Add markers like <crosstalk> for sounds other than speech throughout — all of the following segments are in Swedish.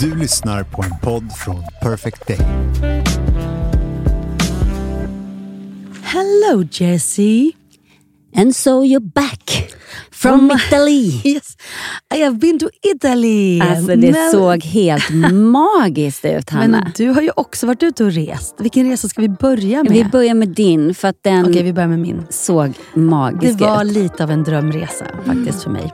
Du lyssnar på en podd från Perfect Day. Hello Jessie. And so you're back from Italy. <laughs> Yes, I have been to Italy. Alltså det Men- såg helt <laughs> magiskt ut Hanna. Men du har ju också varit ute och rest. Vilken resa ska vi börja med? Vi börjar med din för att den Okej, vi börjar med min. såg Det magisk var ut. lite av en drömresa faktiskt för mig.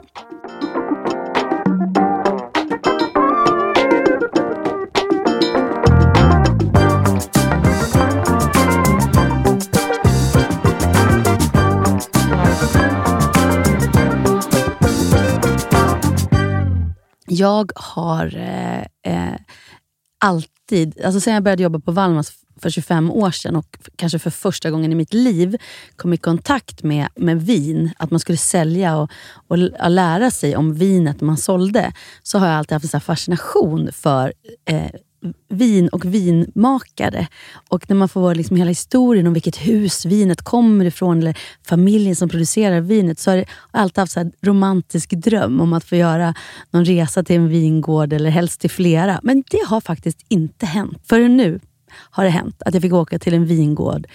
Jag har eh, eh, alltid, alltså sen jag började jobba på Valmas för 25 år sedan och kanske för första gången i mitt liv kom i kontakt med, med vin, att man skulle sälja och, och och lära sig om vinet man sålde, så har jag alltid haft en sån här fascination för eh, vin och vinmakare. Och när man får vara liksom hela historien om vilket hus vinet kommer ifrån, eller familjen som producerar vinet, så har jag alltid haft här romantisk dröm om att få göra någon resa till en vingård, eller helst till flera. Men det har faktiskt inte hänt. Förrän nu har det hänt att jag fick åka till en vingård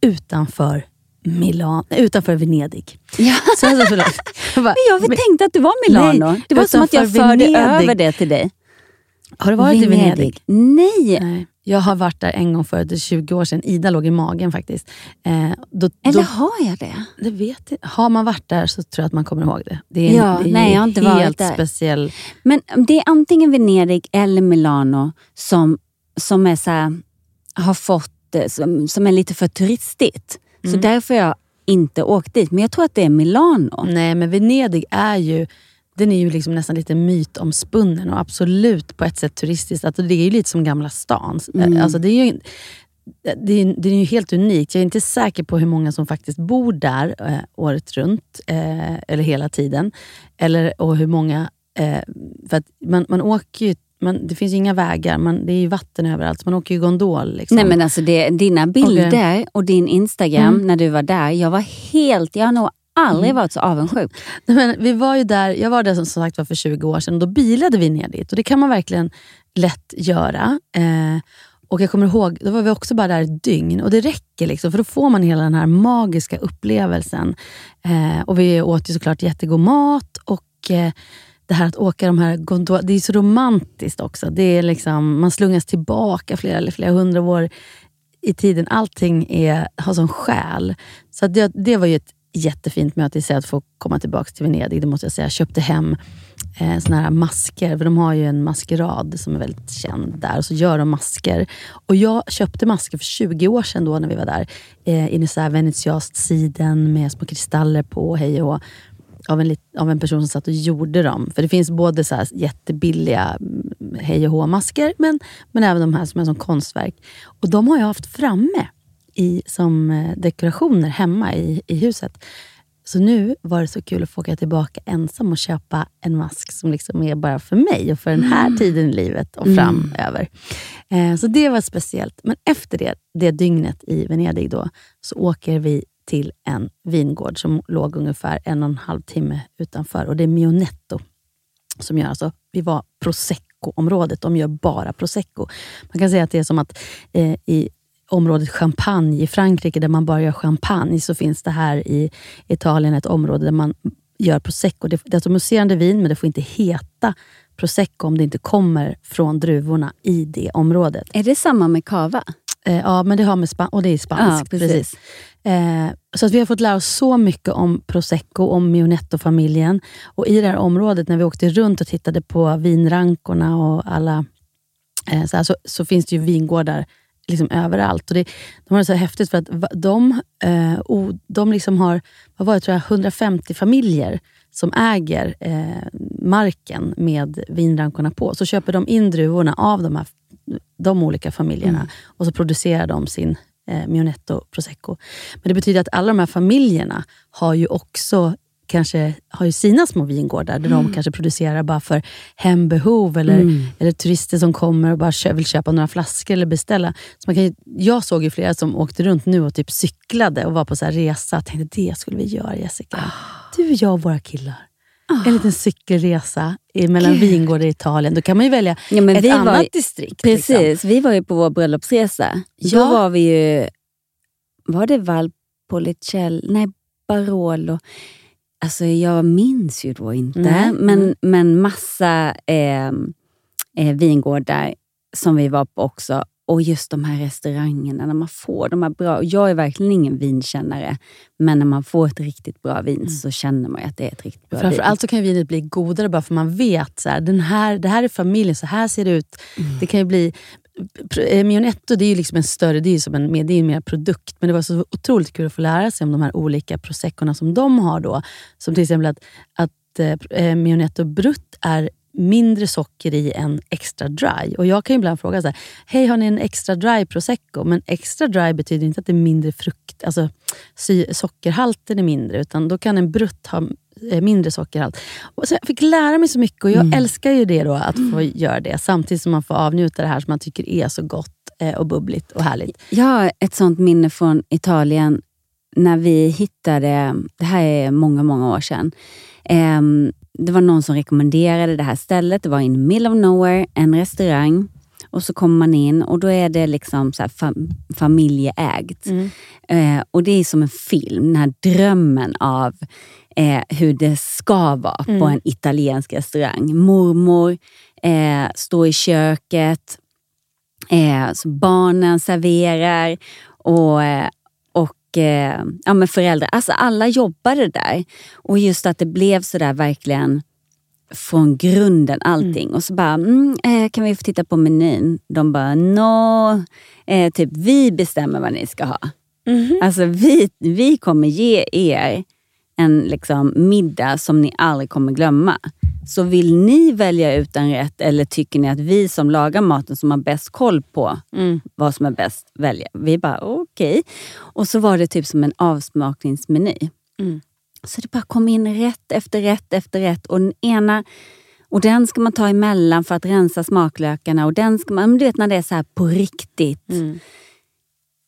utanför Milan, utanför Venedig. Ja. Så jag, så förlåt. Jag bara, Men jag tänkte att det var Milano. Nej, det var som att jag förde Venedig. över det till dig. Har du varit i Venedig? Nej. Nej. Jag har varit där en gång det är 20 år sedan. Ida låg i magen faktiskt. Eh, då, Eller då, har jag det? det vet jag. Har man varit där så tror jag att man kommer ihåg det. Det är, Ja, det är nej, jag har inte helt varit speciell... Men det är antingen Venedig eller Milano som, som är så här, har fått, som, som är lite för turistigt. Mm. Så därför har jag inte åkt dit. Men jag tror att det är Milano. Nej, men Venedig är ju den är ju liksom nästan lite mytomspunnen och absolut på ett sätt turistiskt. Alltså det är ju lite som Gamla stan. Mm. Alltså det är ju, det är, det är ju helt unikt. Jag är inte säker på hur många som faktiskt bor där eh, året runt, eh, eller hela tiden. Eller, och hur många... Eh, för man, man åker ju, man, det finns ju inga vägar, man, det är ju vatten överallt, man åker ju gondol. Liksom. Nej men alltså det, dina bilder och din Instagram Mm. när du var där. Jag var helt, jag har nog aldrig varit så avundsjuk. Nej, men vi var ju där, jag var där som sagt var för 20 år sedan och då bilade vi ner dit. Och det kan man verkligen lätt göra. Eh, och jag kommer ihåg, då var vi också bara där ett dygn och det räcker liksom, för då får man hela den här magiska upplevelsen. Eh, och vi åt ju såklart jättegod mat och eh, det här att åka de här gondola, det är så romantiskt också. Det är liksom, man slungas tillbaka flera, eller flera hundra år i tiden. Allting är, har sån själ. Så det, det var ju ett jättefint möte i sig att få komma tillbaka till Venedig. Det måste jag säga. Jag köpte hem eh, såna här masker, för de har ju en maskerad som är väldigt känd där. Och så gör de masker. Och jag köpte masker för 20 år sedan då när vi var där. Eh, in i så här venetianskt siden med små kristaller på, hej och hå av en, lit- av en person som satt och gjorde dem. För det finns både så här jättebilliga mm, hej och hå-masker, men, men även de här som är som konstverk. Och de har jag haft framme i, som eh, dekorationer hemma i, i huset. Så nu var det så kul att få åka tillbaka ensam och köpa en mask som liksom är bara för mig och för den här tiden i livet och framöver. Eh, så det var speciellt. Men efter det, det dygnet i Venedig då, så åker vi till en vingård som låg ungefär en och en halv timme utanför. Och Det är Mionetto som gör alltså, vi var Prosecco-området. De gör bara Prosecco. Man kan säga att det är som att eh, i området Champagne i Frankrike, där man bara gör champagne, så finns det här i Italien ett område där man gör prosecco. Det, det är alltså mousserande vin, men det får inte heta prosecco om det inte kommer från druvorna i det området. Är det samma med kava? Eh, ja, men det har med span- och det är spanskt. Ja, precis. precis. Eh, så att vi har fått lära oss så mycket om prosecco, om Mionetto-familjen. Och i det här området, när vi åkte runt och tittade på vinrankorna och alla, eh, så, här, så, så finns det ju vingårdar liksom överallt. Och det, de har det så häftigt för att de, eh, o, de liksom har vad var det, tror jag, 150 familjer som äger eh, marken med vinrankorna på. Så köper de in druvorna av de, här, de olika familjerna och så producerar de sin eh, Mionetto Prosecco. Men det betyder att alla de här familjerna har ju också kanske har ju sina små vingårdar där de kanske producerar bara för hembehov eller, eller turister som kommer och bara kö- vill köpa några flaskor eller beställa. Så man kan ju, jag såg ju flera som åkte runt nu och typ cyklade och var på så här resa. Jag tänkte, det skulle vi göra Jessica. Du, jag och våra killar. en liten cykelresa mellan Gud. vingårdar i Italien. Då kan man ju välja Ja, ett vi annat var, distrikt. Precis, Liksom. vi var ju på vår bröllopsresa. Ja. Då var vi ju... Var det Valpolicella? Nej, Barolo. Alltså jag minns ju då inte. Nej, men, nej. men massa eh, eh, vingårdar som vi var på också. Och just de här restaurangerna, när man får de här bra... Jag är verkligen ingen vinkännare, men när man får ett riktigt bra vin så känner man ju att det är ett riktigt bra vin. Framförallt så kan vinet bli godare bara för man vet så här, den här, det här är familjen, så här ser det ut. Mm. Det kan ju bli... Eh, Mionetto det är ju liksom en större, det är ju som en, det är en mer produkt. Men det var så otroligt kul att få lära sig om de här olika proseccorna som de har. då. Som till exempel att, att eh, Mionetto Brut är mindre socker i än extra dry. Och Jag kan ju ibland fråga så här, hej har ni en extra dry prosecco? Men extra dry betyder inte att det är mindre frukt, alltså sockerhalten är mindre, utan då kan en brutt ha eh, mindre sockerhalt. Och så jag fick lära mig så mycket och jag älskar ju det då, att få göra det samtidigt som man får avnjuta det här som man tycker är så gott eh, och bubbligt och härligt. Jag har ett sånt minne från Italien när vi hittade, det här är många, många år sedan. Det var någon som rekommenderade det här stället. Det var in middle of nowhere, en restaurang. Och så kommer man in och då är det liksom så här fam- familjeägt. Eh, och det är som en film, den här drömmen av eh, hur det ska vara på en italiensk restaurang. Mormor eh, står i köket, Eh, så barnen serverar och, eh, ja, men föräldrar. Alltså alla jobbade där. Och just att det blev sådär verkligen från grunden allting. Och så bara, mm, eh, kan vi få titta på menyn? De bara, no. Eh, typ, vi bestämmer vad ni ska ha. Alltså vi, vi kommer ge er en liksom, middag som ni aldrig kommer glömma. Så vill ni välja ut en rätt eller tycker ni att vi som lagar maten som har bäst koll på Mm. vad som är bäst väljer? Vi bara okej. Och så var det typ som en avsmakningsmeny. Mm. Så det bara kom in rätt efter rätt efter rätt. Och den ena och den ska man ta emellan för att rensa smaklökarna. Och den ska man, du vet när det är så här på riktigt. Mm.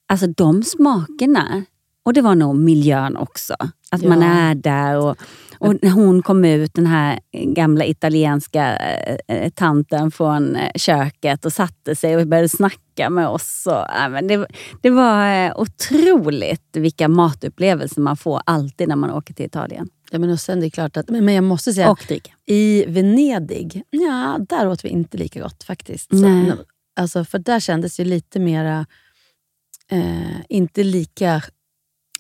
Alltså de smakerna. Och det var nog miljön också. Att man Ja. är där och, och när hon kom ut, den här gamla italienska eh, eh, tanten från eh, köket och satte sig och började snacka med oss. Och, det, det var otroligt vilka matupplevelser man får alltid när man åker till Italien. Ja, men och sen det är klart att, men jag måste säga, Och dricka. i Venedig, ja, där åt vi inte lika gott faktiskt. Nej. Så, alltså, för där kändes det lite mera, eh, inte lika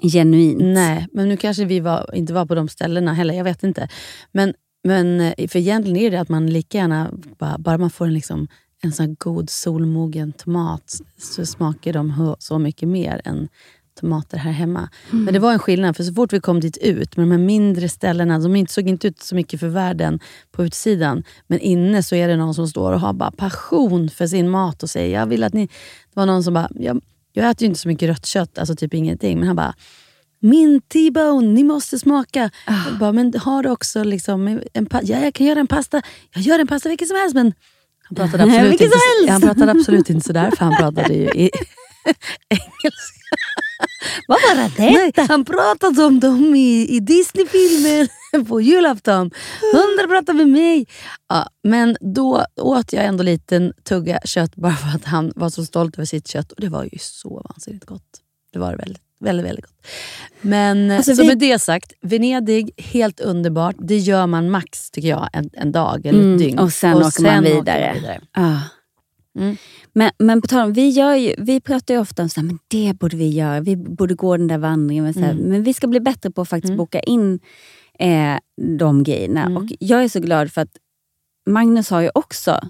Genuint. Nej, men nu kanske vi var, inte var på de ställena heller. Jag vet inte. Men, men eh, för egentligen är det att man lika gärna, bara, bara man får en, liksom, en sån god solmogen tomat så smakar de så mycket mer än tomater här hemma. Men det var en skillnad, för så fort vi kom dit ut, med de här mindre ställena, de inte- såg inte ut så mycket för världen på utsidan, men inne så är det någon som står och har bara passion för sin mat och säger, jag vill att ni... Det var någon som bara, jag, jag äter ju inte så mycket rött kött, alltså typ ingenting, men han bara, min T-bone, ni måste smaka. Jag bara, men har du också liksom en pa- ja, jag kan göra en pasta, jag gör en pasta vilken som helst. Men han pratade <laughs> absolut, inte, helst. han pratade <laughs> absolut inte sådär, för han pratade ju i <laughs> engelska. Vad var det? Nej, han pratade om dem i, i Disney-filmer <laughs> på julafton. Hundra pratade med mig. Ja, men då åt jag ändå lite en tugga kött bara för att han var så stolt över sitt kött. Och det var ju så vansinnigt gott. Det var det väldigt, väldigt, väldigt gott. Men Alltså, så vi- med det sagt, Venedig, helt underbart. Det gör man max, tycker jag, en, en dag eller Mm, ett dygn. och sen åker man åker vidare. Ja. Mm. Men, men på tal om, vi, gör ju, vi pratar ju ofta om så här, men det borde vi göra. Vi borde gå den där vandringen. Men, så här, Mm. men vi ska bli bättre på att faktiskt boka in eh, de grejerna. Mm. Och jag är så glad för att Magnus har ju också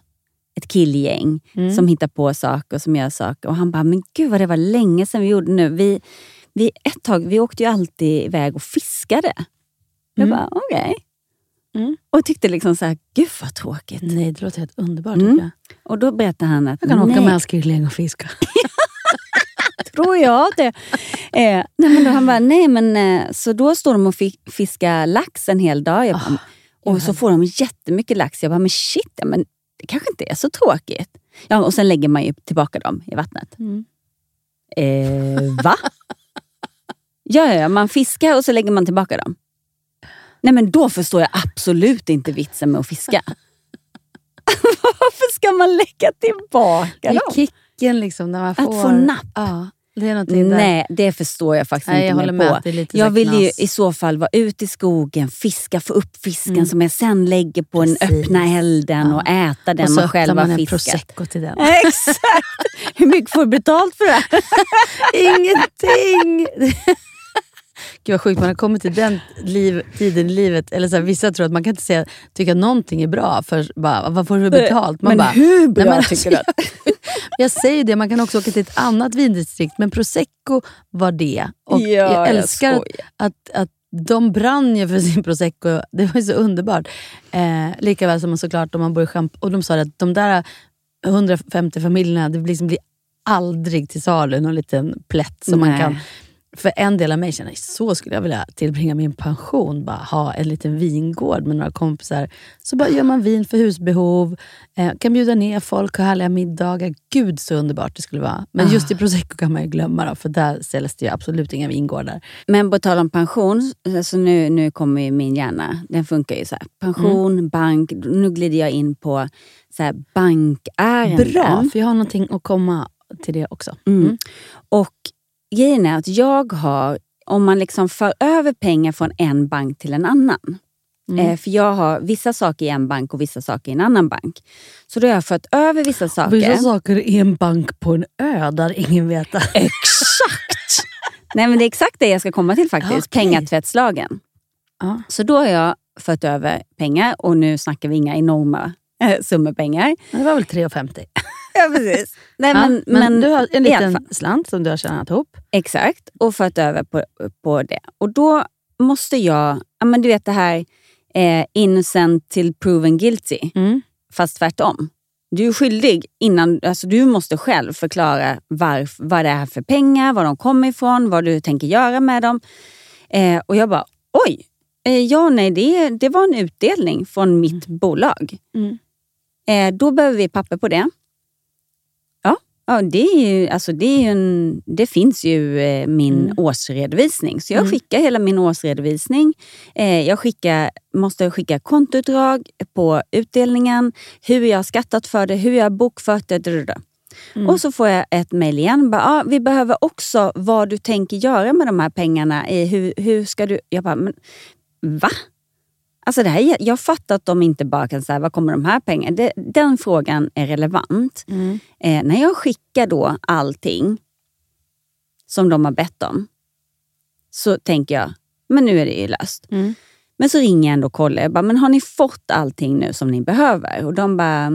ett killgäng Mm. som hittar på saker och som gör saker. Och han bara, men gud vad det var länge sedan vi gjorde nu. Vi, vi, ett tag, vi åkte ju alltid iväg och fiskade. Jag Mm. bara, okej. Mm. Och tyckte liksom så här, gud vad tråkigt. Nej, det låter helt underbart. Mm. Jag. Och då berättade han att jag kan åka nej, med hans killing och fiska. <laughs> tror jag det. Eh, nej, men då han bara, nej men eh, så då står de och fi- fiskar lax en hel dag. Jag bara, Ah, och så får de jättemycket lax. Jag bara, men shit, ja, men det kanske inte är så tråkigt. Ja, och sen lägger man ju tillbaka dem i vattnet. Mm. Eh, va? ja, ja, ja, man fiskar och så lägger man tillbaka dem. Nej men då förstår jag absolut inte vitsen med att fiska. <laughs> Varför ska man lägga tillbaka dem? Kicken liksom när man får... Att få napp. Ja, det någonting där. Nej, det förstår jag faktiskt Nej, jag inte mer med på. lite jag så vill ju i så fall vara ute i skogen, fiska, få upp fisken Mm. som jag sen lägger på den Precis. öppna elden Ja. och äta den och så man öppnar själv man har en fiskat. prosecco till den. <laughs> Exakt! Hur mycket får du betalt för det? <laughs> Ingenting! <laughs> Gud vad sjukt, man har kommit till den liv, tiden i livet. Eller så här, vissa tror att man kan inte säga, tycka att någonting är bra för bara, vad får du betalt? Man men bara, hur bra Nej, men tycker du att... jag säger det, man kan också åka till ett annat vindistrikt, men prosecco var det. Och Ja, jag jag älskar skojar. att, att de brann ju för sin prosecco. Det var ju så underbart. Eh, Likaväl som man såklart om man bor i Champ Och de sa att de där 150 familjerna, det liksom blir aldrig till salu någon liten plätt som man Nej. kan för en del av mig känner så skulle jag vilja tillbringa min pension. Bara ha en liten vingård med några kompisar. Så bara gör man vin för husbehov, eh, kan bjuda ner folk och härliga middagar. Gud så underbart det skulle vara. Men just i prosecco kan man ju glömma då, för där säljs det ju absolut inga vingårdar. Men på tal om pension, så nu, nu kommer ju min hjärna, den funkar ju så här. Pension, Mm. bank, nu glider jag in på så här bankärenden. Bra, för jag har någonting att komma till det också. Mm. Och grejen är att jag har, om man liksom för över pengar från en bank till en annan. Mm. Eh, för jag har vissa saker i en bank och vissa saker i en annan bank. Så då har jag fört över vissa saker. Vissa saker i en bank på en ö där ingen vet. <laughs> Exakt! Nej men det är exakt det jag ska komma till faktiskt. Okej. Pengatvättslagen. Ja. Så då har jag fört över pengar och nu snackar vi inga enorma eh, summor pengar. Det var väl 3,50? Ja precis. Nej, Ja, men, men, men, du har en liten slant som du har tjänat ihop. Exakt, och fört över på, på det. Och då måste jag, ja men du vet det här eh, innocent till proven guilty, Mm. fast tvärtom. Du är skyldig innan, alltså du måste själv förklara varf, vad det är för pengar, var de kommer ifrån, vad du tänker göra med dem. Eh, och jag bara, oj, eh, ja nej det, det var en utdelning från mitt bolag. Mm. Eh, då behöver vi papper på det. Ja, det, är ju, alltså det, är en, det finns ju eh, min Mm. årsredovisning. Så jag Mm. skickar hela min årsredovisning. Eh, jag skickar, måste skicka kontoutdrag på utdelningen, hur jag har skattat för det, hur jag har bokfört det. drr, drr. Mm. Och så får jag ett mejl igen. Bara, ah, vi behöver också vad du tänker göra med de här pengarna. Eh, hur, hur ska du... Jag bara, men va? Alltså det här, jag fattar att de inte bara kan säga, var kommer de här pengarna? Det, den frågan är relevant. Mm. Eh, när jag skickar då allting som de har bett om, så tänker jag, men nu är det ju löst. Mm. Men så ringer jag ändå och kollar. Jag bara, men har ni fått allting nu som ni behöver? Och de bara,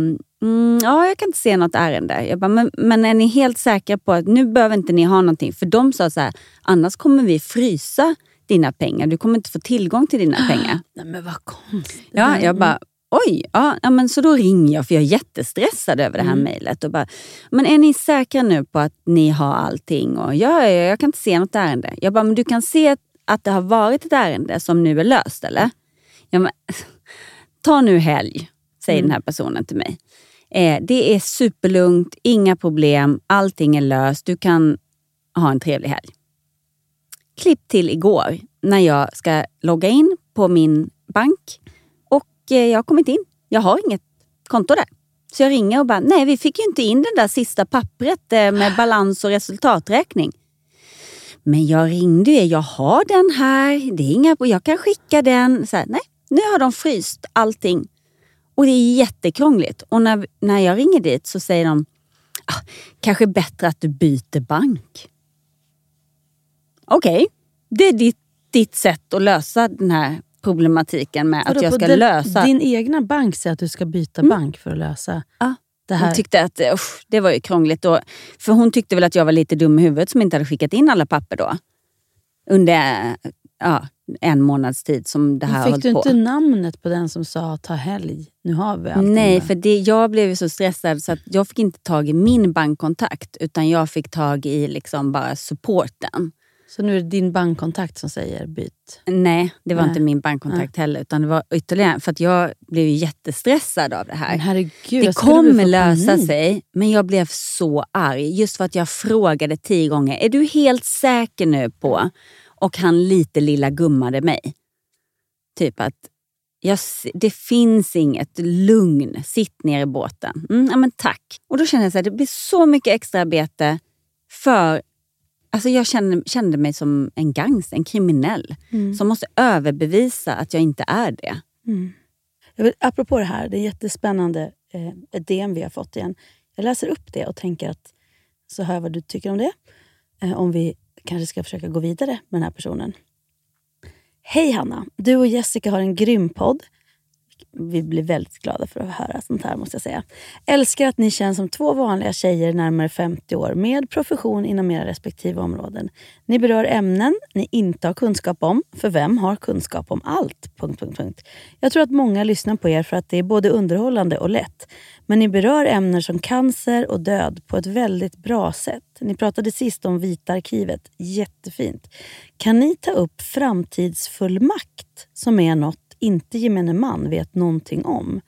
mm, ja jag kan inte se något ärende. Jag bara, men, men är ni helt säkra på att nu behöver inte ni ha någonting? För de sa så här, annars kommer vi frysa dina pengar. Du kommer inte få tillgång till dina pengar. Nej men vad konstigt. Ja, jag bara, oj, ja, men så då ringer jag för jag är jättestressad över det här Mm. mejlet. Men är ni säkra nu på att ni har allting? Och, ja, ja, jag kan inte se något ärende. Jag bara, men du kan se att, att det har varit ett ärende som nu är löst eller? Ja, men, <laughs> ta nu helg, säger Mm. den här personen till mig. Eh, det är superlugnt, inga problem, allting är löst. Du kan ha en trevlig helg. Klipp till igår när jag ska logga in på min bank och eh, jag har kommit in. Jag har inget konto där. Så jag ringer och bara, nej vi fick ju inte in det där sista pappret eh, med <gasps> balans och resultaträkning. Men jag ringde ju, jag har den här, det är inga, jag kan skicka den. Så här, nej, nu har de fryst allting. Och det är jättekrångligt. Och när, när jag ringer dit så säger de, ah, kanske bättre att du byter bank. Okej, det är ditt, ditt sätt att lösa den här problematiken med Vadå, att jag ska den- lösa. Din egna bank säger att du ska byta Mm. bank för att lösa Ja. det här. Hon tyckte att eh, usch, det var ju krångligt. Då, för hon tyckte väl att jag var lite dum i huvudet som inte hade skickat in alla papper då. Under eh, ja, en månads tid som det här har Fick du på. inte namnet på den som sa ta helg? Nu har vi allting. Nej, för det, jag blev så stressad så att jag fick inte tag i min bankkontakt utan jag fick tag i liksom bara supporten. Så nu är det din bankkontakt som säger byt. Nej, det var Nej. inte min bankkontakt heller utan det var ytterligare för att jag blev jättestressad av det här. Men herregud, Det kommer lösa panik. sig, men jag blev så arg just för att jag frågade tio gånger. Är du helt säker nu på? Och han lite lilla gummade mig. typ att jag, det finns inget lugn, sitt ner i båten. Mm, ja, men tack. Och då kände jag att det blir så mycket extraarbete för Alltså jag kände, kände mig som en gangster, en kriminell som måste överbevisa att jag inte är det. Jag vill, apropå det här, det är jättespännande eh, DM vi har fått igen. Jag läser upp det och tänker att så hör vad du tycker om det. Eh, om vi kanske ska försöka gå vidare med den här personen. Hej Hanna! Du och Jessica har en grym podd. Vi blir väldigt glada för att höra sånt här måste jag säga. Älskar att ni känns som två vanliga tjejer närmare 50 år med profession inom era respektive områden. Ni berör ämnen ni inte har kunskap om, för vem har kunskap om allt? Punkt, punkt, punkt. Jag tror att många lyssnar på er för att det är både underhållande och lätt. Men ni berör ämnen som cancer och död på ett väldigt bra sätt. Ni pratade sist om Vita arkivet. Jättefint. Kan ni ta upp framtidsfullmakt som är något inte gemene man vet någonting om?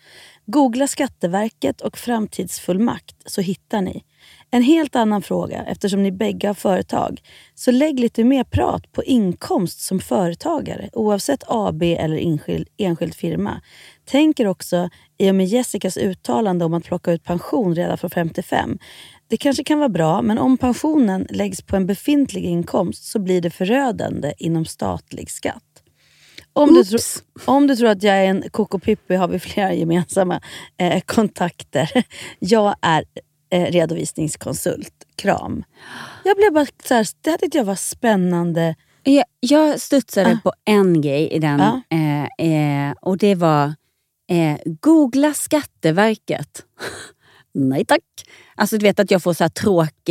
Googla Skatteverket och framtidsfullmakt så hittar ni. En helt annan fråga eftersom ni bägge har företag. Så lägg lite mer prat på inkomst som företagare oavsett AB eller enskild, enskild firma. Tänker också i och med Jessicas uttalande om att plocka ut pension redan från 55. Det kanske kan vara bra, men om pensionen läggs på en befintlig inkomst så blir det förödande inom statlig skatt. Om du, tro, om du tror att jag är en kokopippi har vi flera <laughs> gemensamma eh, kontakter. Jag är eh, redovisningskonsult. Kram. Jag blev bara så här, det här tyckte jag var spännande. Jag, jag studsade Ah. på en grej i den Ja. eh, eh, och det var eh, googla Skatteverket. <laughs> Nej tack. Alltså du vet att jag får så här tråk...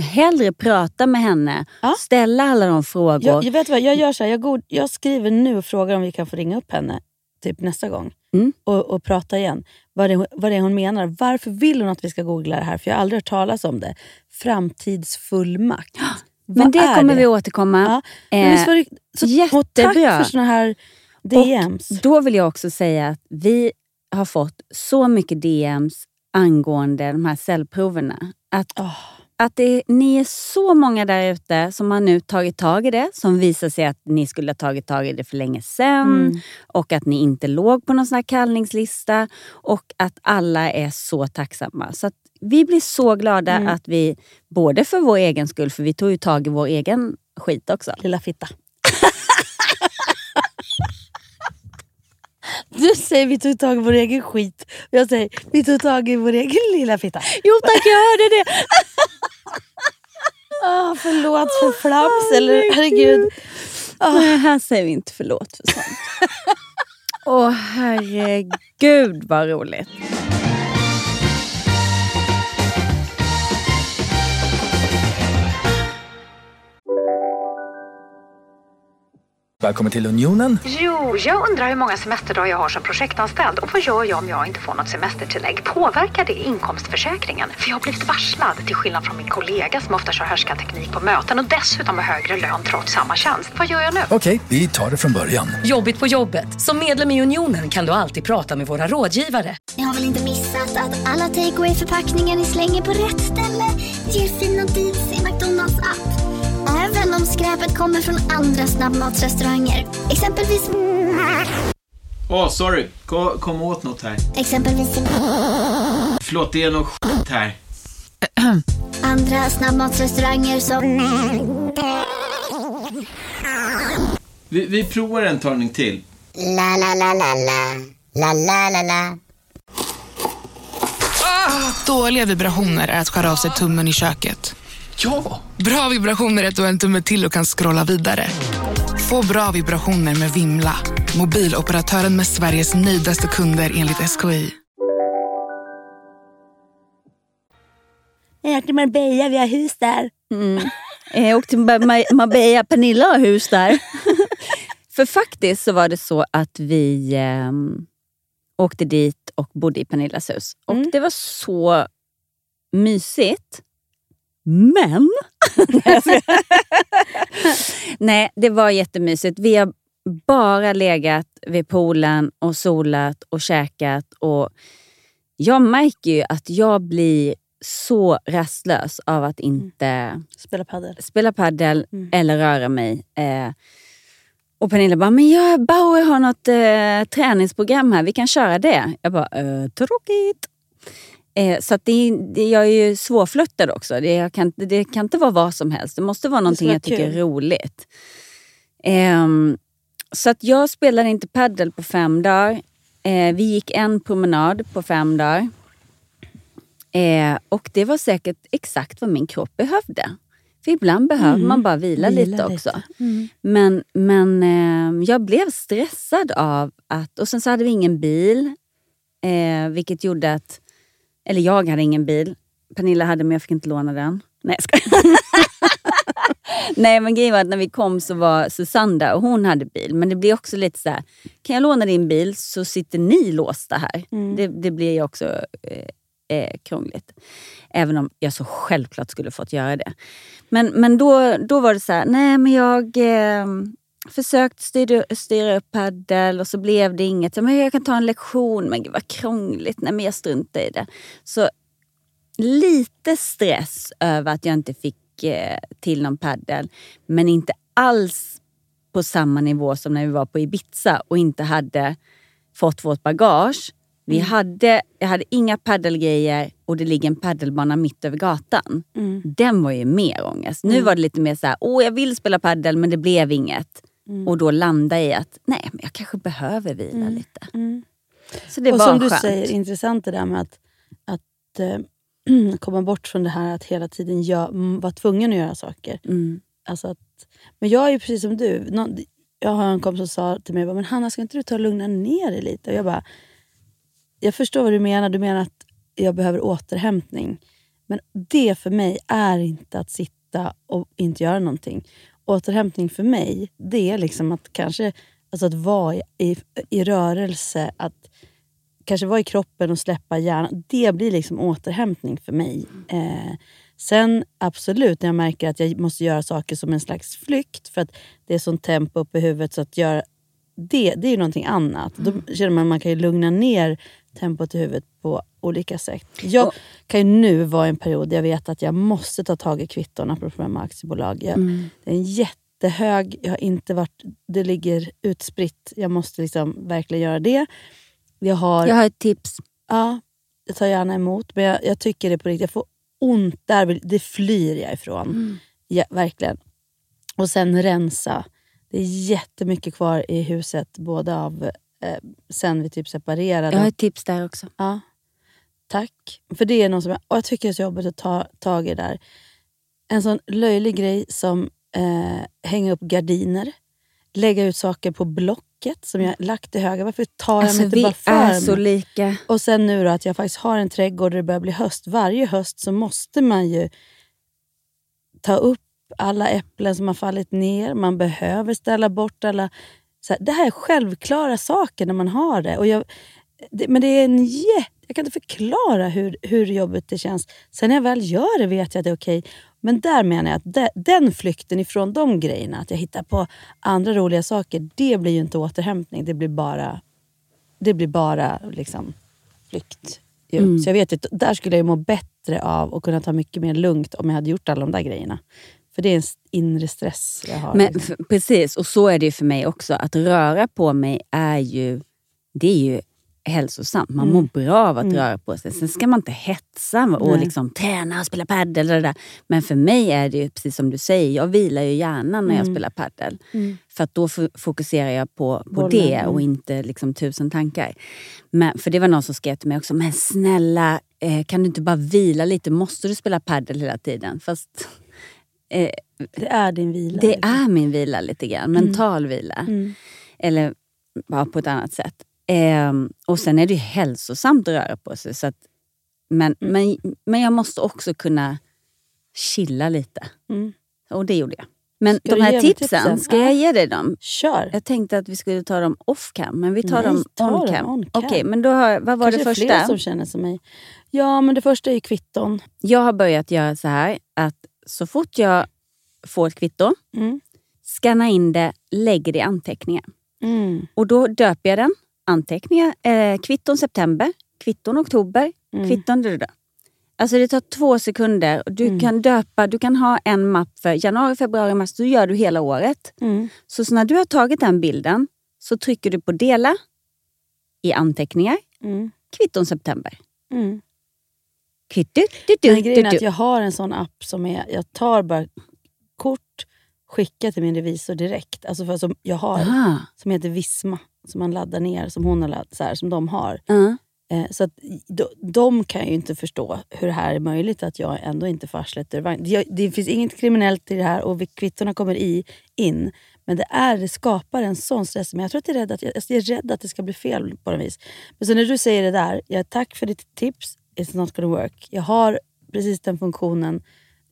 Hellre prata med henne, Ja. ställa alla de frågor. Jag, jag vet vad, jag gör så här, jag, god, jag skriver nu och frågar om vi kan få ringa upp henne typ nästa gång Mm. och, och prata igen. Vad det, vad det är hon menar. Varför vill hon att vi ska googla det här? För jag har aldrig hört talas om det. Framtidsfullmakt. <gasps> Men Vad det kommer vi återkomma. Ja, Men Eh, visst var det, så, och tack jättebra. för såna här DMs. Då vill jag också säga att vi har fått så mycket DMs angående de här cellproverna. Att, Åh. Att det, ni är så många där ute som har nu tagit tag i det, som visar sig att ni skulle ha tagit tag i det för länge sedan Mm. och att ni inte låg på någon sån kallningslista och att alla är så tacksamma. Så att vi blir så glada Mm. att vi, både för vår egen skull, för vi tog ju tag i vår egen skit också. Lilla fitta. Du säger vi tog tag i vår egen skit. Och jag säger vi tog tag i vår egen lilla fitta. Jo tack, jag hörde det! <laughs> Ah, förlåt för flaps. Eller herregud. Nej, här säger vi inte förlåt för sånt. <laughs> Åh herregud vad roligt. Välkommen till Unionen. Jo, jag undrar hur många semesterdagar jag har som projektanställd och vad gör jag om jag inte får något semestertillägg? Påverkar det inkomstförsäkringen? För jag har blivit varslad, till skillnad från min kollega som ofta kör härskarteknik på möten och dessutom har högre lön trots samma tjänst. Vad gör jag nu? Okej, vi tar det från början. Jobbigt på jobbet. Som medlem i Unionen kan du alltid prata med våra rådgivare. Ni har väl inte missat att alla takeaway förpackningar ni slänger på rätt ställe ger fina deals i McDonalds app. Skräpet kommer från andra snabbmatsrestauranger. Exempelvis... Åh, sorry. Kom, kom åt något här. Exempelvis... Förlåt, det är något skit här. Andra snabbmatsrestauranger som... Vi, vi provar en talning till. La, la, la, la, la. La, la, la, la. Dåliga vibrationer är att skära av sig tummen i köket. Ja! Bra vibrationer är att du har en tumme till och kan scrolla vidare. Få bra vibrationer med Vimla. Mobiloperatören med Sveriges nöjdaste kunder enligt SKI. Jag är till Marbella, vi har hus där. Jag åkte till Ma- Marbella, Pernilla har hus där. <laughs> För faktiskt så var det så att vi ehm, åkte dit och bodde i Pernillas hus. Och Mm. det var så mysigt. Men... <laughs> Nej, det var jättemysigt. Vi har bara legat vid poolen och solat och käkat. Och jag märker ju att jag blir så rastlös av att inte Spela padel. spela paddel Mm. eller röra mig. Eh, Och Pernilla bara, men jag, Bauer har något eh, träningsprogram här, vi kan köra det. Jag bara, eh, tråkigt. Eh, så att det, det, jag är ju svårflörtad också. Det, kan, det kan inte vara vad som helst. Det måste vara någonting jag tycker kul. är roligt. Ehm, så att jag spelade inte paddel på fem dagar. Eh, vi gick en promenad på fem dagar. Eh, och det var säkert exakt vad min kropp behövde. För ibland behöver Mm. man bara vila, Vila lite också. lite. Mm. Men, men eh, jag blev stressad av att... Och sen så hade vi ingen bil. Eh, vilket gjorde att... Eller jag hade ingen bil. Pernilla hade men jag fick inte låna den. Nej, jag. <laughs> Nej men grejen var att när vi kom så var Susanna och hon hade bil. Men det blir också lite så här, kan jag låna din bil så sitter ni låsta här. Mm. Det, det blir ju också eh, eh, krångligt. Även om jag så självklart skulle fått göra det. Men, men då, då var det så här, nej men jag eh, försökte styra, styra upp paddel och så blev det inget. Men jag kan ta en lektion, men gud vad krångligt. Nej men jag struntar i det. Så lite stress över att jag inte fick eh, till någon paddel. Men inte alls på samma nivå som när vi var på Ibiza och inte hade fått vårt bagage. Vi hade, jag hade inga paddelgrejer och det ligger en paddelbana mitt över gatan. Mm. Den var ju mer ångest. Nu Mm. var det lite mer så här, åh jag vill spela paddel men det blev inget. Mm. Och då landa i att, nej men jag kanske behöver vila Mm. lite. Mm. Så det och var som du skönt. säger, intressant det där med att, att eh, <clears throat> komma bort från det här att hela tiden vara tvungen att göra saker. Mm. Alltså att, men jag är ju precis som du. Nå- jag har en kompis som sa till mig, men Hanna ska inte du ta och lugna ner dig lite? Och jag bara, jag förstår vad du menar. Du menar att jag behöver återhämtning. Men det för mig är inte att sitta och inte göra någonting. Återhämtning för mig, det är liksom att kanske alltså att vara i, i, i rörelse. Att kanske vara i kroppen och släppa hjärnan. Det blir liksom återhämtning för mig. Eh, sen absolut, när jag märker att jag måste göra saker som en slags flykt för att det är sånt tempo upp i huvudet. så att göra det, det är ju någonting annat. Då känner man att man kan lugna ner tempot i huvudet på olika sätt. Jag kan ju nu vara i en period där jag vet att jag måste ta tag i kvitton, apropå det med aktiebolag. Jag, Mm. Det är en jättehög, jag har inte varit, det ligger utspritt. Jag måste liksom verkligen göra det. Jag har, Jag har ett tips. Ja, jag tar gärna emot. Men jag, jag tycker det på riktigt. Jag får ont där, det flyr jag ifrån. Mm. Ja, verkligen. Och sen rensa. Det är jättemycket kvar i huset, både av eh, sen vi typ separerade. Jag har ett tips där också. Ja. Tack. För det är något som jag, och jag tycker det är så jobbigt att ta tag i där. En sån löjlig grej som eh, hänga upp gardiner. Lägga ut saker på Blocket som jag lagt i höga. Varför tar jag Alltså, mig inte vi bara för är mig? så lika. Och sen nu då att jag faktiskt har en trädgård och det börjar bli höst. Varje höst så måste man ju ta upp alla äpplen som har fallit ner. Man behöver ställa bort alla... Så här, det här är självklara saker när man har det. Och jag, det men det är en jätte... Jag kan inte förklara hur, hur jobbigt det känns. Sen när jag väl gör det vet jag att det är okej. Men där menar jag att de, den flykten ifrån de grejerna, att jag hittar på andra roliga saker, det blir ju inte återhämtning. Det blir bara, det blir bara liksom flykt. Mm. Så jag vet att där skulle jag må bättre av att kunna ta mycket mer lugnt om jag hade gjort alla de där grejerna. För det är en inre stress jag har. Men, liksom. precis, och så är det ju för mig också. Att röra på mig är ju, det är ju hälsosamt. Man Mm. mår bra av att Mm. röra på sig. Sen ska man inte hetsa och Nej. liksom träna och spela padel. Och det där. Men för mig är det ju precis som du säger, jag vilar ju gärna när jag Mm. spelar padel. Mm. För då fokuserar jag på, på Bollen, det mm. och inte liksom tusen tankar. Men, för det var någon som skrev till mig också, men snälla eh, kan du inte bara vila lite? Måste du spela padel hela tiden? Fast eh, det är din vila. det liksom. är min vila lite grann. Mental vila. Mm. Eller ja, på ett annat sätt. Ehm, och sen är det ju hälsosamt att röra på sig. Så att, men, Mm. men, men jag måste också kunna chilla lite. Mm. Och det gjorde jag. Men Ska de här tipsen, tipsen? ska Ja. jag ge dig dem? Kör! Jag tänkte att vi skulle ta dem off cam, men vi tar Nej, dem ta on cam. on Okej, cam. men då har, vad var Kanske det fler första? som känner som mig. Ja, men det första är kvitton. Jag har börjat göra så här att så fort jag får ett kvitto, Mm. scanna in det, lägger det i anteckningar. Mm. Och då döper jag den. Anteckningar, eh, kvitton september, kvitton oktober, Mm. kvitton... du- du- du. Alltså det tar två sekunder. Du Mm. kan döpa, du kan ha en mapp för januari, februari, mars. Så gör du hela året. Mm. Så, så när du har tagit den bilden så trycker du på dela i anteckningar. Mm. Kvitton september. Mm. Kvitto. Du, du, Men grejen du, är att jag har en sån app som är, jag tar bara kort, skickar till min revisor direkt. Alltså för som jag har, Aha. som heter Visma. Som man laddar ner, som hon har ladd, så här, som de har. Eh, så att de, de kan ju inte förstå hur det här är möjligt att jag ändå inte får arslet ur vagn. Det, det finns inget kriminellt i det här och vi- kvittona kommer i, in. Men det, är, det skapar en sån stress. Men jag tror att jag är, rädd att, jag, jag är rädd att det ska bli fel på något vis. Men så när du säger det där, jag tack för ditt tips. It's not gonna work. Jag har precis den funktionen.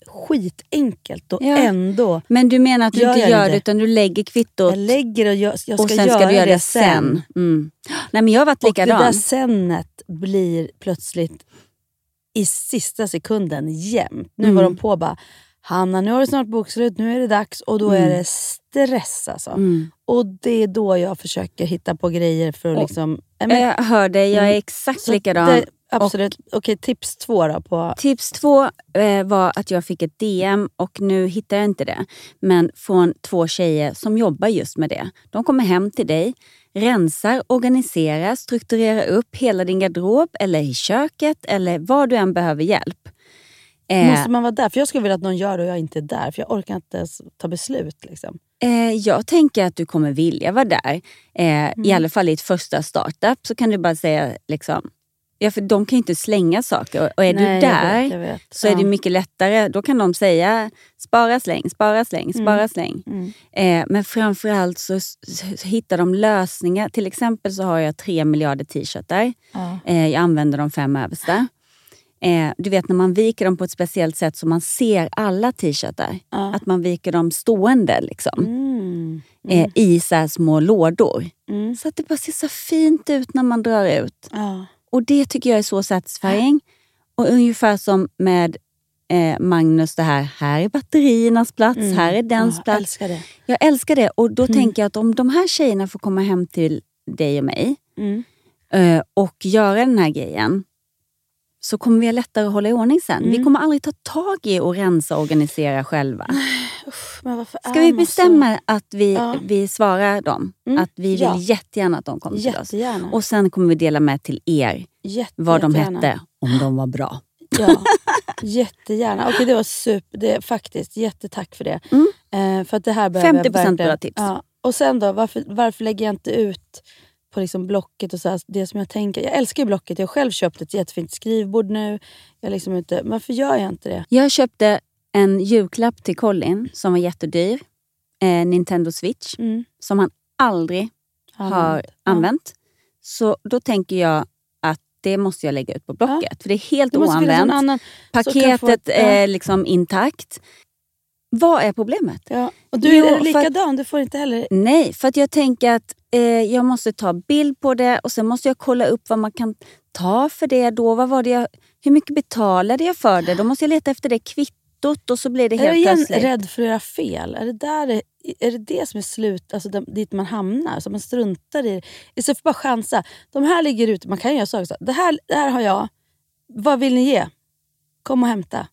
Skitenkelt och Ja. ändå. Men du menar att du Gör inte gör det? utan du lägger kvittot Jag lägger och jag, jag ska, och sen göra, ska du göra det sen. sen. Mm. Nej, men jag har varit Och det likadan. där senet blir plötsligt i sista sekunden jämt. Nu var Mm. de på bara, Hanna nu har du snart bokslut, nu är det dags. Och då är Mm. det stress alltså. Mm. Och det är då jag försöker hitta på grejer för att Och- liksom... Ja, men- Jag hör dig, jag är Mm. exakt så likadan. Det, absolut. Okej, tips två då på... Tips två eh, var att jag fick ett DM och nu hittar jag inte det. Men från två tjejer som jobbar just med det. De kommer hem till dig, rensar, organiserar, strukturerar upp hela din garderob eller i köket eller var du än behöver hjälp. Eh, Måste man vara där? För jag skulle vilja att någon gör det och jag inte är där. För jag orkar inte ens ta beslut. Liksom. Eh, jag tänker att du kommer vilja vara där. Eh, I alla fall i ett första startup så kan du bara säga liksom, ja, för de kan ju inte slänga saker. Och- är Nej, du jag där vet, jag vet. så är det Ja. mycket lättare. Då kan de säga spara, släng, spara, släng, spara, släng. Mm. Eh, men framförallt så s- s- hittar de lösningar. Till exempel så har jag tre miljarder t-shirtar. Ja. Eh, jag använder de fem översta. Eh, du vet när man viker dem på ett speciellt sätt så man ser alla t-shirtar. Ja. Att man viker dem stående liksom. Mm. Eh, I så här små lådor. Mm. Så att det bara ser så fint ut när man drar ut. Ja. Och det tycker jag är så satisfying. Och ungefär som med eh, Magnus, det här, här är batteriernas plats, Mm. här är dens Ja, plats. älskar det. Jag älskar det och då Mm. tänker jag att om de här tjejerna får komma hem till dig och mig Mm. eh, och göra den här grejen så kommer vi ha lättare att hålla i ordning sen. Vi Mm. kommer aldrig ta tag i och rensa och organisera själva. Uff, men Ska vi bestämma att vi, Ja. vi svarar dem? Mm. Att vi vill Ja. jättegärna att de så? kommer till oss. Jättegärna. Och sen kommer vi dela med till er Jätte, vad de jättegärna. hette, om de var bra. Ja, jättegärna. Okej, det var super. Det, faktiskt, jättetack för det. Mm. Eh, för att det här behöver jag 50% verkligen- bra tips. Ja. Och sen då, varför, varför lägger jag inte ut på liksom Blocket och så här, det som jag tänker. Jag älskar ju Blocket. Jag har själv köpt ett jättefint skrivbord nu. Jag är liksom inte, varför gör jag inte det? Jag köpte en julklapp till Colin som var jättedyr. Eh, Nintendo Switch. Mm. Som han aldrig har Ja. använt. Så då tänker jag att det måste jag lägga ut på Blocket. För det är helt oanvänt. annan Paketet ja. är liksom intakt. Vad är problemet? Ja. Och du Jo, är likadan. Du får inte heller... Nej, för att jag tänker att eh, jag måste ta bild på det och sen måste jag kolla upp vad man kan ta för det då. Vad var det jag, hur mycket betalade jag för det? Då måste jag leta efter det kvittot och så blir det Är du helt igen plötsligt... rädd för att göra fel? Är det, där är det det som är slut, alltså dit man hamnar? Så man struntar i det. Istället för bara chansa. De här ligger ute. Man kan göra saker så. Det här, det här har jag. Vad vill ni ge? Kom och hämta.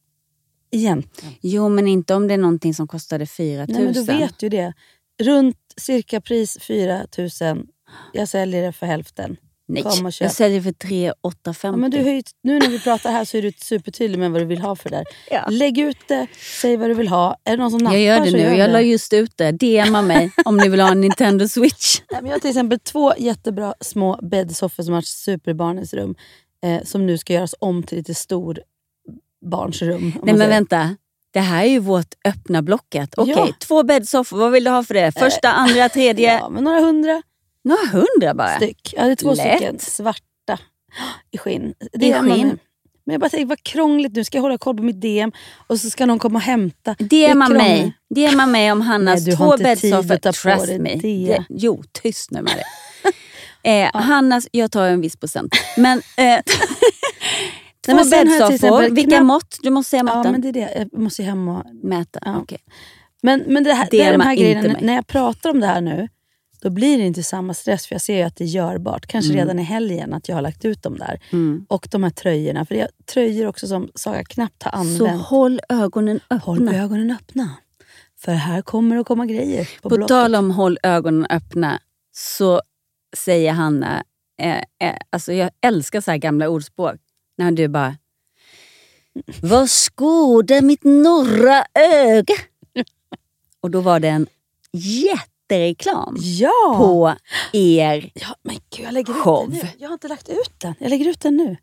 Igen. Jo, men inte om det är någonting som kostade 4 000. Nej, men du vet ju det. Runt cirka pris 4 000. Jag säljer det för hälften. Nej, jag säljer för 3 850. Ja, men du nu när vi pratar här så är du supertydlig med vad du vill ha för det. <laughs> Ja. Lägg ut det, säg vad du vill ha. Är det någon som nappar jag gör det nu. gör Jag det. la just ut det. DMa mig om ni vill ha en Nintendo Switch. <laughs> Nej, men jag har till exempel två jättebra små bäddsoffor som har super i barnens rum. Eh, som nu ska göras om till lite stor barnsrum. om Nej men vänta. Det här är ju vårt öppna blocket. Okej, Ja. två bäddsoffor. Vad vill du ha för det? Första, andra, tredje? <laughs> Ja, men några hundra Några hundra bara. styck. Ja, det är två Lätt. stycken svarta <gasps> i skinn. Det I man- skinn. Men jag bara tänker, vad krångligt nu. Ska jag hålla koll på mitt DM och så ska någon komma och hämta. DMa Det är mig. DMa mig om Hannas Nej, två bäddsoffor. Trust me. det. jo, tyst nu med det. <laughs> eh, Hannas, jag tar en viss procent. Men, eh, <laughs> två men jag till bäddsoffor. Vilka knapp- mått? Du måste säga Ja, måtten. men det är det. Jag måste ju hem och... Mäta. Ja. okej. Men, men det här, det är de här grejerna, när jag pratar om det här nu då blir det inte samma stress för jag ser ju att det är görbart. Kanske Mm. redan i helgen att jag har lagt ut dem där. Mm. Och de här tröjorna, för det är tröjor också som Saga knappt har Så använt. håll ögonen öppna. Håll ögonen öppna. För här kommer det att komma grejer på, På tal om håll ögonen öppna så säger Hanna, eh, eh, alltså jag älskar så här gamla ordspråk. När du bara, vad skådar mitt norra öga? Och då var det en jättereklam Ja! på er. ja! Men gud, jag lägger Show. ut den nu. Jag har inte lagt ut den. Jag lägger ut den nu.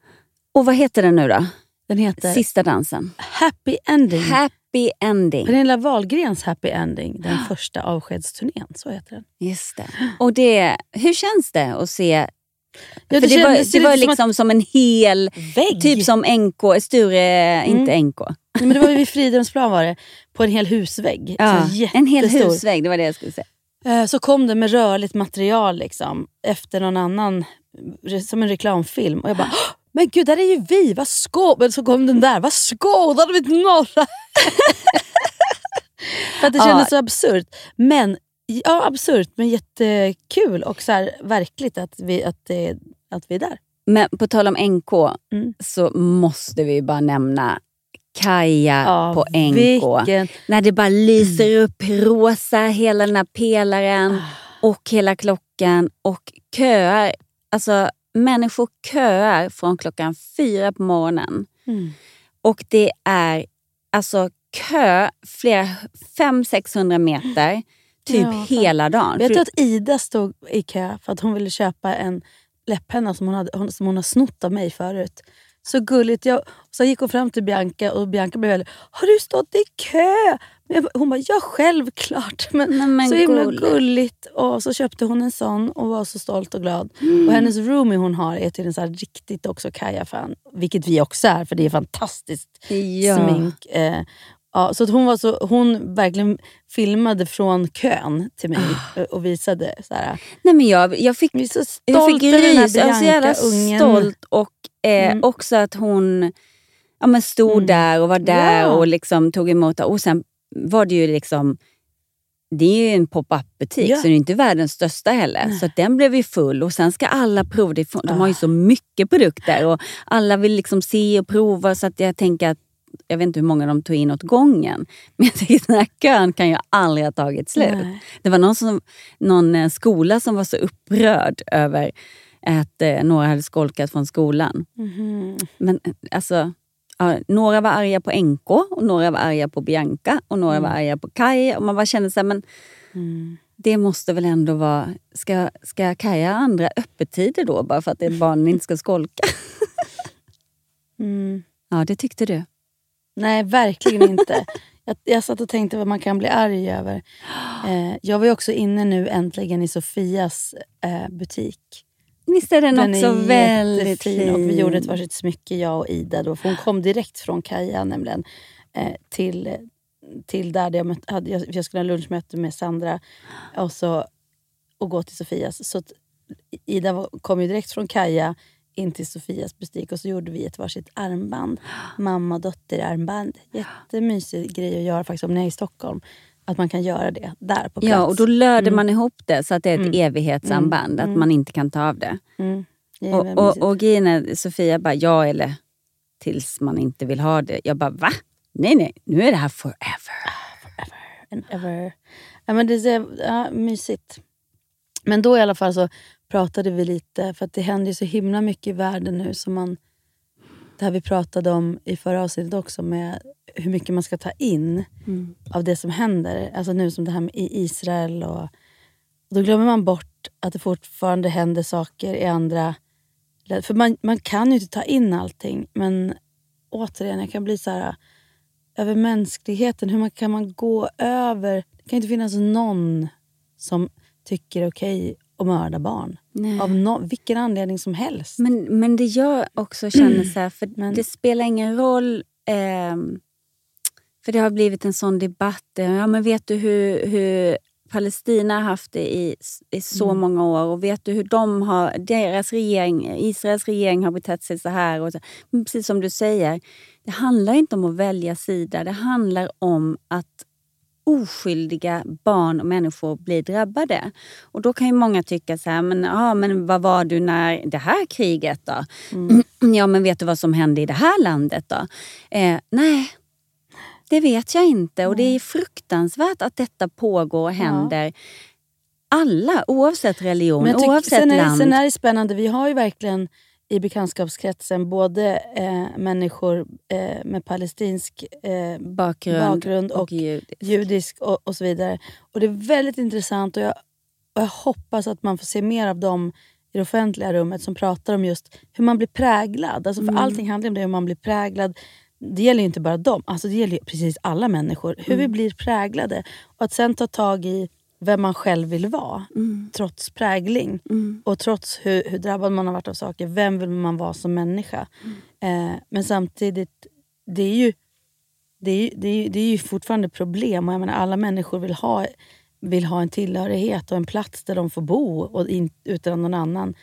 Och vad heter den nu då? Den heter Sista dansen. Happy Ending. Happy ending. Pernilla Wahlgrens Happy Ending. Den första avskedsturnén. Så heter den. Just det. Och det, hur känns det att se Ja, För det, var, det var som liksom som en hel, Vägg. typ som NK, Sture, inte NK. Nej, men det var vid Fridhemsplan var det. På en hel husvägg. <laughs> Ja, en hel husvägg, det var det jag skulle säga. Eh, Så kom det med rörligt material liksom, efter någon annan, som en reklamfilm. Och jag bara, "Åh, men gud där är ju vi, vad skå-" Men så kom den där, vad skådade mitt norra? <laughs> För att det Ja. kändes så absurt. Men, ja absurt men jättekul och så här, verkligt att vi, att, att vi är där. Men på tal om NK Mm. så måste vi bara nämna Kaja Ja, på NK. vilken- När det bara lyser upp rosa, hela den här pelaren och hela klockan och köar. Alltså människor köar från klockan fyra på morgonen. Mm. Och det är alltså kö flera 500-600 meter typ Ja, hela dagen. Vet du att Ida stod i kö för att hon ville köpa en läpppenna som hon, hade, som hon har snott av mig förut. Så gulligt. Jag, så gick hon fram till Bianca och Bianca blev väldigt Har du stått i kö? Men hon bara, ja självklart. <laughs> Men, Nej, men så himla gulligt. gulligt. Och så köpte hon en sån och var så stolt och glad. Och hennes roomie hon har är till en så riktigt också Kaja-fan. Vilket vi också är för det är fantastiskt Ja. smink. Eh, ja, så att hon, var så, hon verkligen filmade från kön till mig Ah. och- visade. Så här, Nej, men jag, jag fick är så Jag stolta fick rys. Jag var så jävla Bianca-ungen. stolt och eh, Mm. också att hon ja, men stod Mm. där och var där Ja. och liksom tog emot. Och sen var det ju liksom det är ju en pop-up butik Ja. så det är inte världens största heller. Så att den blev ju full och sen ska alla prova. De har ju så mycket produkter och alla vill liksom se och prova så att jag tänker att jag vet inte hur många de tog in åt gången. <laughs> Men jag tänker att den här kön kan ju aldrig ha tagit slut. Nej. Det var någon, som, någon eh, skola som var så upprörd över att eh, några hade skolkat från skolan. Mhm. Men eh, alltså, ja, några var arga på NK och några var arga på Bianca och några var arga på Kaj. Och man bara kände så här, men Mm. det måste väl ändå vara... Ska, ska Kaja ha andra öppettider då bara för att barnen inte ska skolka? <laughs> Mm. Ja, det tyckte du. Nej, verkligen inte. Jag, jag satt och tänkte vad man kan bli arg över. Eh, jag var också inne nu äntligen i Sofias eh, butik. Visst är den, Den också är väldigt fin? och vi gjorde ett varsitt smycke jag och Ida. Då, för hon kom direkt från Kaja nämligen eh, till, till där jag, möt, hade, jag, jag skulle ha lunchmöte med Sandra och, så, och gå till Sofias. Så Ida var, kom ju direkt från Kaja in till Sofias butik och så gjorde vi ett varsitt armband. Mamma och dotter armband. Jättemysig grej att göra faktiskt om ni är i Stockholm. Att man kan göra det där på plats. Ja, och då löder Mm. man ihop det så att det är ett Mm. evighetssamband. Mm. Att man inte kan ta av det. Mm. Det är Och, och, och grejen är, Sofia bara, ja eller tills man inte vill ha det. Jag bara, va? Nej, nej, nu är det här forever. and ever. Ja, men det är ja, mysigt. Men då i alla fall så pratade vi lite, för att det händer så himla mycket i världen nu. Som man, det här vi pratade om i förra avsnittet också, med hur mycket man ska ta in av det som händer. Alltså nu som det här med Israel. Och, och då glömmer man bort att det fortfarande händer saker i andra. För man, man kan ju inte ta in allting. Men återigen, jag kan bli så här över mänskligheten. Hur man, kan man gå över? Det kan inte finnas någon som tycker det är att mörda barn. Nej. Av no, vilken anledning som helst. Men, men det jag också känner så här, för Men- det spelar ingen roll. ehm, för det har blivit en sån debatt. eh, Ja, men vet du hur, hur Palestina har haft det i, i så Mm. många år och vet du hur de har, deras regering, Israels regering har betett sig så här. Och så. Men precis som du säger, det handlar inte om att välja sida. Det handlar om att oskyldiga barn och människor blir drabbade. Och då kan ju många tycka så här, men, ja, men vad var du när det här kriget då? Mm. <clears throat> Ja, men vet du vad som hände i det här landet då? Eh, nej, det vet jag inte. Och det är fruktansvärt att detta pågår och händer. Alla, oavsett religion, tycker- oavsett sen, är, land. sen är det spännande, vi har ju verkligen i bekantskapskretsen både eh, människor eh, med palestinsk eh, bakgrund, bakgrund och, judisk, och, och så vidare. Och Det är väldigt intressant och jag, och jag hoppas att man får se mer av dem i det offentliga rummet som pratar om just hur man blir präglad. Alltså för Mm. Allting handlar om det, hur man blir präglad. Det gäller ju inte bara dem, alltså det gäller precis alla människor. Hur Mm. vi blir präglade. Och att sen ta tag i vem man själv vill vara, Mm. trots prägling. Och trots hur, hur drabbad man har varit av saker. Vem vill man vara som människa? Eh, men samtidigt, det är ju det är, det, är, det är ju fortfarande problem. Och jag menar, alla människor vill ha, vill ha en tillhörighet och en plats där de får bo och in, utan någon annan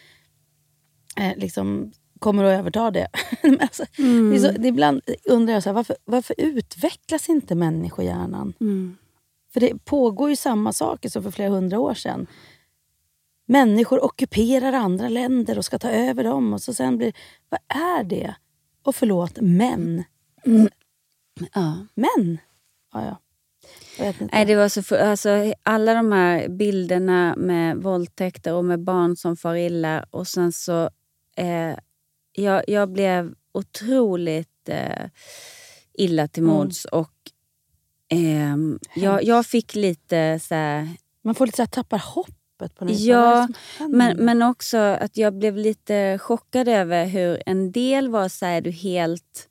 eh, liksom kommer att överta det. <laughs> Alltså, det så, det är ibland undrar jag så här, varför, varför utvecklas inte människohjärnan? Mm. För det pågår ju samma saker som för flera hundra år sedan. Människor ockuperar andra länder och ska ta över dem. Och så sen blir Vad är det? Och förlåt, män. Ja. Män? Ja, ja. Nej, det var så, för- alltså, alla de här bilderna med våldtäkter och med barn som far illa. Och sen så... Eh, jag, jag blev otroligt eh, illa till Mm. mods. Och ehm, jag, jag fick lite så här, Man får lite så här, tappar hoppet på något Ja, men, men också att jag blev lite chockad över hur en del var så här, är du helt...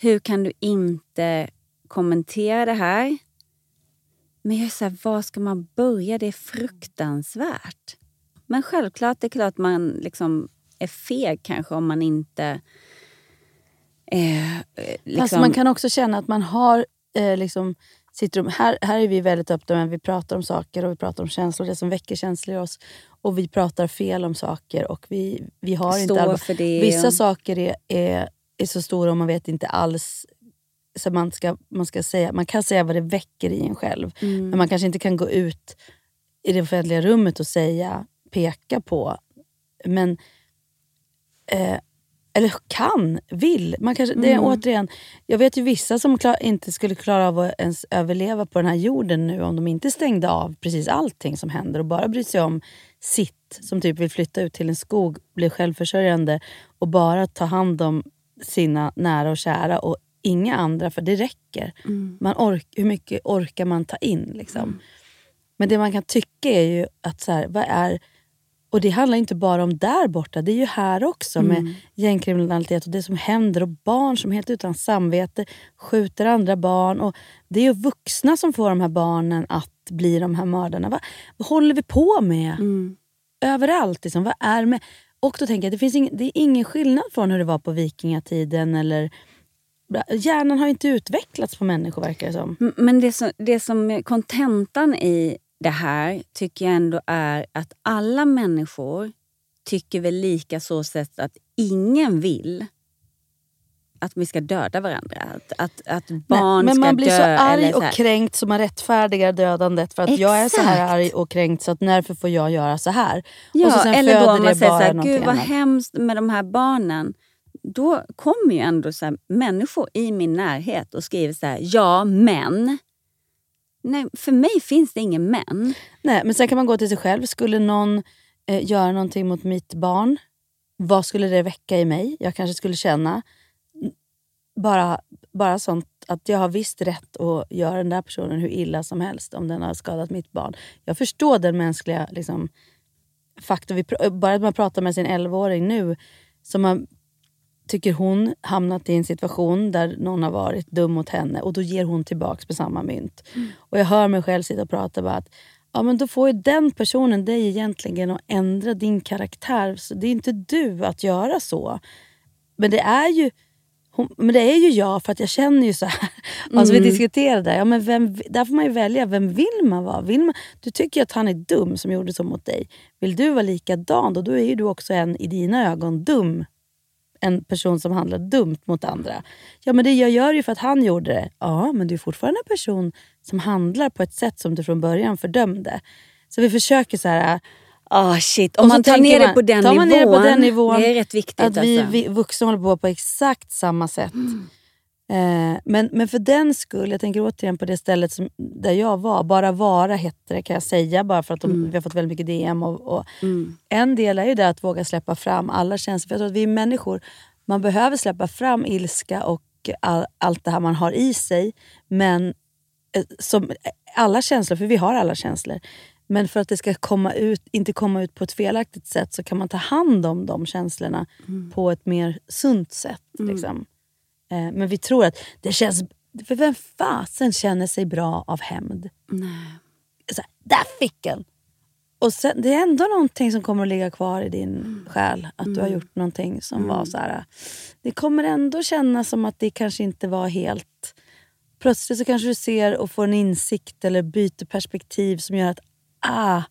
Hur kan du inte kommentera det här? Men jag är så här, var ska man börja? Det är fruktansvärt. Men självklart, det är klart man liksom är feg kanske om man inte... Eh, eh, liksom, Fast man kan också känna att man har... Eh, liksom, sitter, och- här, här är vi väldigt öppna, men vi pratar om saker och vi pratar om känslor, det som väcker känslor i oss. Och vi pratar fel om saker och vi, vi har Står inte... alla- för det Vissa saker är, är, är så stora och man vet inte alls... Så man, ska, man, ska säga, man kan säga vad det väcker i en själv, Mm. men man kanske inte kan gå ut i det offentliga rummet och säga, peka på. Men eh, eller kan, vill. Man kanske, det är Mm. återigen, jag vet ju vissa som klar, inte skulle klara av att ens överleva på den här jorden nu om de inte stängde av precis allting som händer och bara bryr sig om sitt. Som typ vill flytta ut till en skog, bli självförsörjande och bara ta hand om sina nära och kära och inga andra, för det räcker. Man ork, hur mycket orkar man ta in? Liksom? Men det man kan tycka är ju att så här, vad är... Och det handlar inte bara om där borta, det är ju här också med gängkriminalitet och det som händer och barn som helt utan samvete skjuter andra barn. Och Det är ju vuxna som får de här barnen att bli de här mördarna. Vad, vad håller vi på med? Överallt. Liksom. Vad är med? Och då tänker jag, det, finns ing, det är ingen skillnad från hur det var på vikingatiden. Eller, hjärnan har inte utvecklats på människor verkar det som. Men det som, det som är kontentan i det här tycker jag ändå är att alla människor tycker väl lika så sätt att ingen vill att vi ska döda varandra. Att, att, att barn Nej, men man blir så arg så och kränkt så man rättfärdigar dödandet för att jag är så här Exakt. arg och kränkt så att därför får jag göra så här. och Ja, så sen eller då om man säger så här, gud vad annat. hemskt med de här barnen. Då kommer ju ändå så här, människor i min närhet och skriver så här, ja men. Nej, för mig finns det ingen men. Nej, men sen kan man gå till sig själv. Skulle någon eh, göra någonting mot mitt barn, vad skulle det väcka i mig? Jag kanske skulle känna bara, bara sånt att jag har visst rätt att göra den där personen hur illa som helst om den har skadat mitt barn. Jag förstår den mänskliga liksom, faktorn. Bara att man pratar med sin 11-åring nu som har tycker hon hamnat i en situation där någon har varit dum mot henne och då ger hon tillbaks på samma mynt. Och jag hör mig själv sitta och prata bara att ja, men då får ju den personen dig egentligen att ändra din karaktär. Så det är inte du att göra så. Men det är ju hon, men det är ju jag för att jag känner ju så här. <laughs> Alltså vi Mm. diskuterade, ja, men vem, där får man ju välja. Vem vill man vara? Vill man, du tycker ju att han är dum som gjorde så mot dig. Vill du vara likadan då, då är ju du också en i dina ögon dum en person som handlar dumt mot andra. Ja men det jag gör ju för att han gjorde det. Ja men du är fortfarande en person som handlar på ett sätt som du från början fördömde. Så vi försöker så här... Ah shit, och om så man tar ner det på den tar man nivån. ner det på den nivån, det är rätt viktigt Att vi, alltså. vi vuxna håller på på exakt samma sätt. Eh, men, men för den skull, jag tänker återigen på det stället som, där jag var. Bara vara hette det kan jag säga, bara för att de, vi har fått väldigt mycket DM. Och, och En del är ju det att våga släppa fram alla känslor. För jag tror att vi är människor, man behöver släppa fram ilska och all, allt det här man har i sig. Men eh, som alla känslor, för vi har alla känslor. Men för att det ska komma ut, inte komma ut på ett felaktigt sätt så kan man ta hand om de känslorna på ett mer sunt sätt. Liksom. Eh, men vi tror att det känns... För vem fasen känner sig bra av hämnd? Så här, där fick en! Och sen, det är ändå någonting som kommer att ligga kvar i din själ. Att du har gjort någonting som var så här. Det kommer ändå kännas som att det kanske inte var helt... Plötsligt så kanske du ser och får en insikt eller byter perspektiv som gör att ah,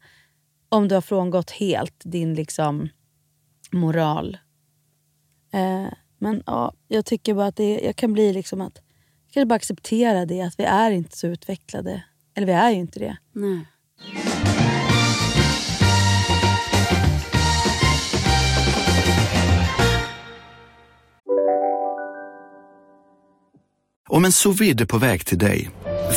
om du har frångått helt din liksom moral. Eh, men ja, jag tycker bara att det, jag kan bli liksom att jag kan bara acceptera det, att vi är inte så utvecklade. Eller vi är ju inte det. Nej. Om en sous på väg till dig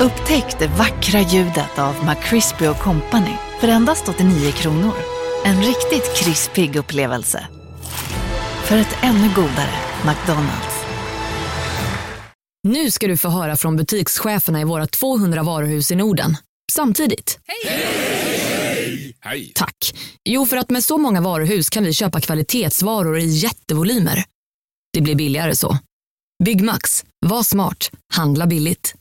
Upptäck det vackra ljudet av McCrispy Company för endast 89 kronor. En riktigt krispig upplevelse. För ett ännu godare McDonalds. Nu ska du få höra från butikscheferna i våra 200 varuhus i Norden. Samtidigt. Hej! Tack. Jo, för att med så många varuhus kan vi köpa kvalitetsvaror i jättevolymer. Det blir billigare så. Byggmax. Var smart. Handla billigt.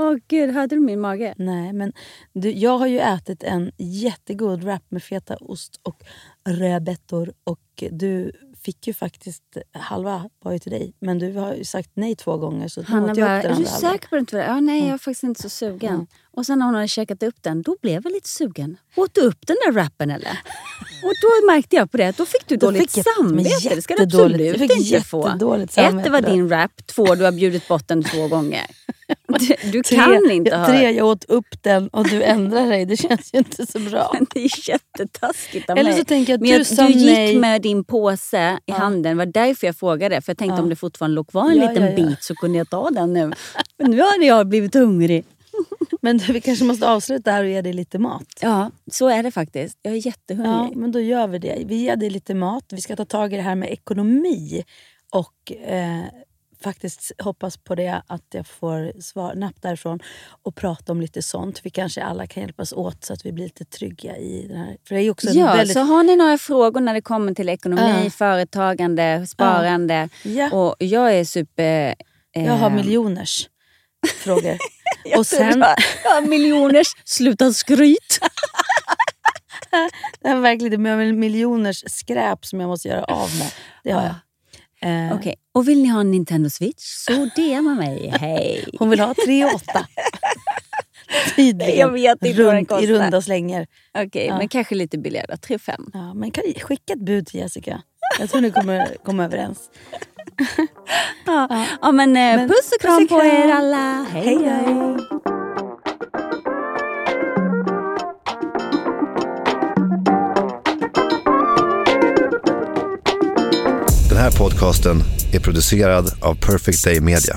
Åh gud, hörde du min mage? Nej, men du, jag har ju ätit en jättegod wrap med fetaost och rödbetor. Och du fick ju faktiskt... Halva var ju till dig, men du har ju sagt nej två gånger. Så Hanna åt jag bara, upp den är du säker på att det inte var det? Ja, nej, jag är faktiskt inte så sugen. Mm. Och sen när hon hade käkat upp den, då blev jag lite sugen. Åt du upp den där rappen eller? Och då märkte jag på det, då fick du Då dåligt fick jag- samvete. Det ska du absolut fick inte få. Ett, det var din rap. Två, du har bjudit bort den två gånger. <laughs> Du, du Tre- kan inte ha... Tre, jag åt upp den och du ändrar dig. Det känns ju inte så bra. <laughs> Det är jättetaskigt av Eller mig. så tänker jag att Men du jag, du gick nej. med din påse i handen. Det var därför jag frågade. För jag tänkte Ja. om det fortfarande låg kvar en Ja, liten ja. bit så kunde jag ta den nu. Men nu hade jag blivit hungrig. Men du, vi kanske måste avsluta här och ge dig lite mat. Ja, så är det faktiskt. Jag är jättehungrig. Ja, men då gör vi det. Vi ger dig lite mat. Vi ska ta tag i det här med ekonomi. Och eh, faktiskt hoppas på det att jag får svar, napp därifrån och prata om lite sånt. Vi kanske alla kan hjälpas åt så att vi blir lite trygga i den här. För det är också Ja, väldigt... så har ni några frågor när det kommer till ekonomi, Ja. företagande, sparande. Ja. Och jag är super... eh, Jag har miljoners frågor. <laughs> jag och sen... <laughs> jag- har miljoners, sluta skryt. Det är verkligen det med miljoners skräp som jag måste göra av med. Det har jag. Eh, Okej, och vill ni ha en Nintendo Switch så DMa mig. Hej! <laughs> Hon vill ha 3 8. <laughs> Tydligen. Jag vet inte vad den Runt, I runda slängar. Okej, Ja. men kanske lite billigare då. 3-5. Ja, men kan, skicka ett bud till Jessica. Jag tror ni kommer komma överens. Ja. Ja, men, eh, Men puss och kram puss och på er alla. Hej. hej. Den här podcasten är producerad av Perfect Day Media.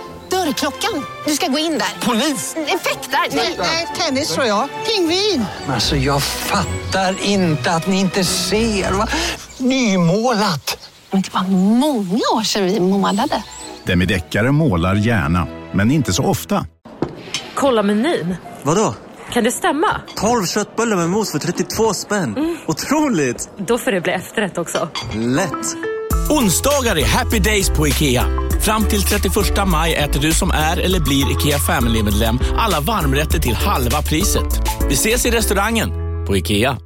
Dörrklockan. Du ska gå in där. Polis? Effektar? Nej, tennis tror jag. Pingvin. Alltså jag fattar inte att ni inte ser. Va? Nymålat. Men det var många år sedan vi målade. Demideckare målar gärna, men inte så ofta. Kolla menyn. Vadå? Kan det stämma? 12 köttbullar med mos för 32 spänn. Mm. Otroligt! Då får det bli efterrätt också. Lätt! Onsdagar är happy days på IKEA. Fram till 31 maj äter du som är eller blir IKEA Family-medlem alla varmrätter till halva priset. Vi ses i restaurangen på IKEA.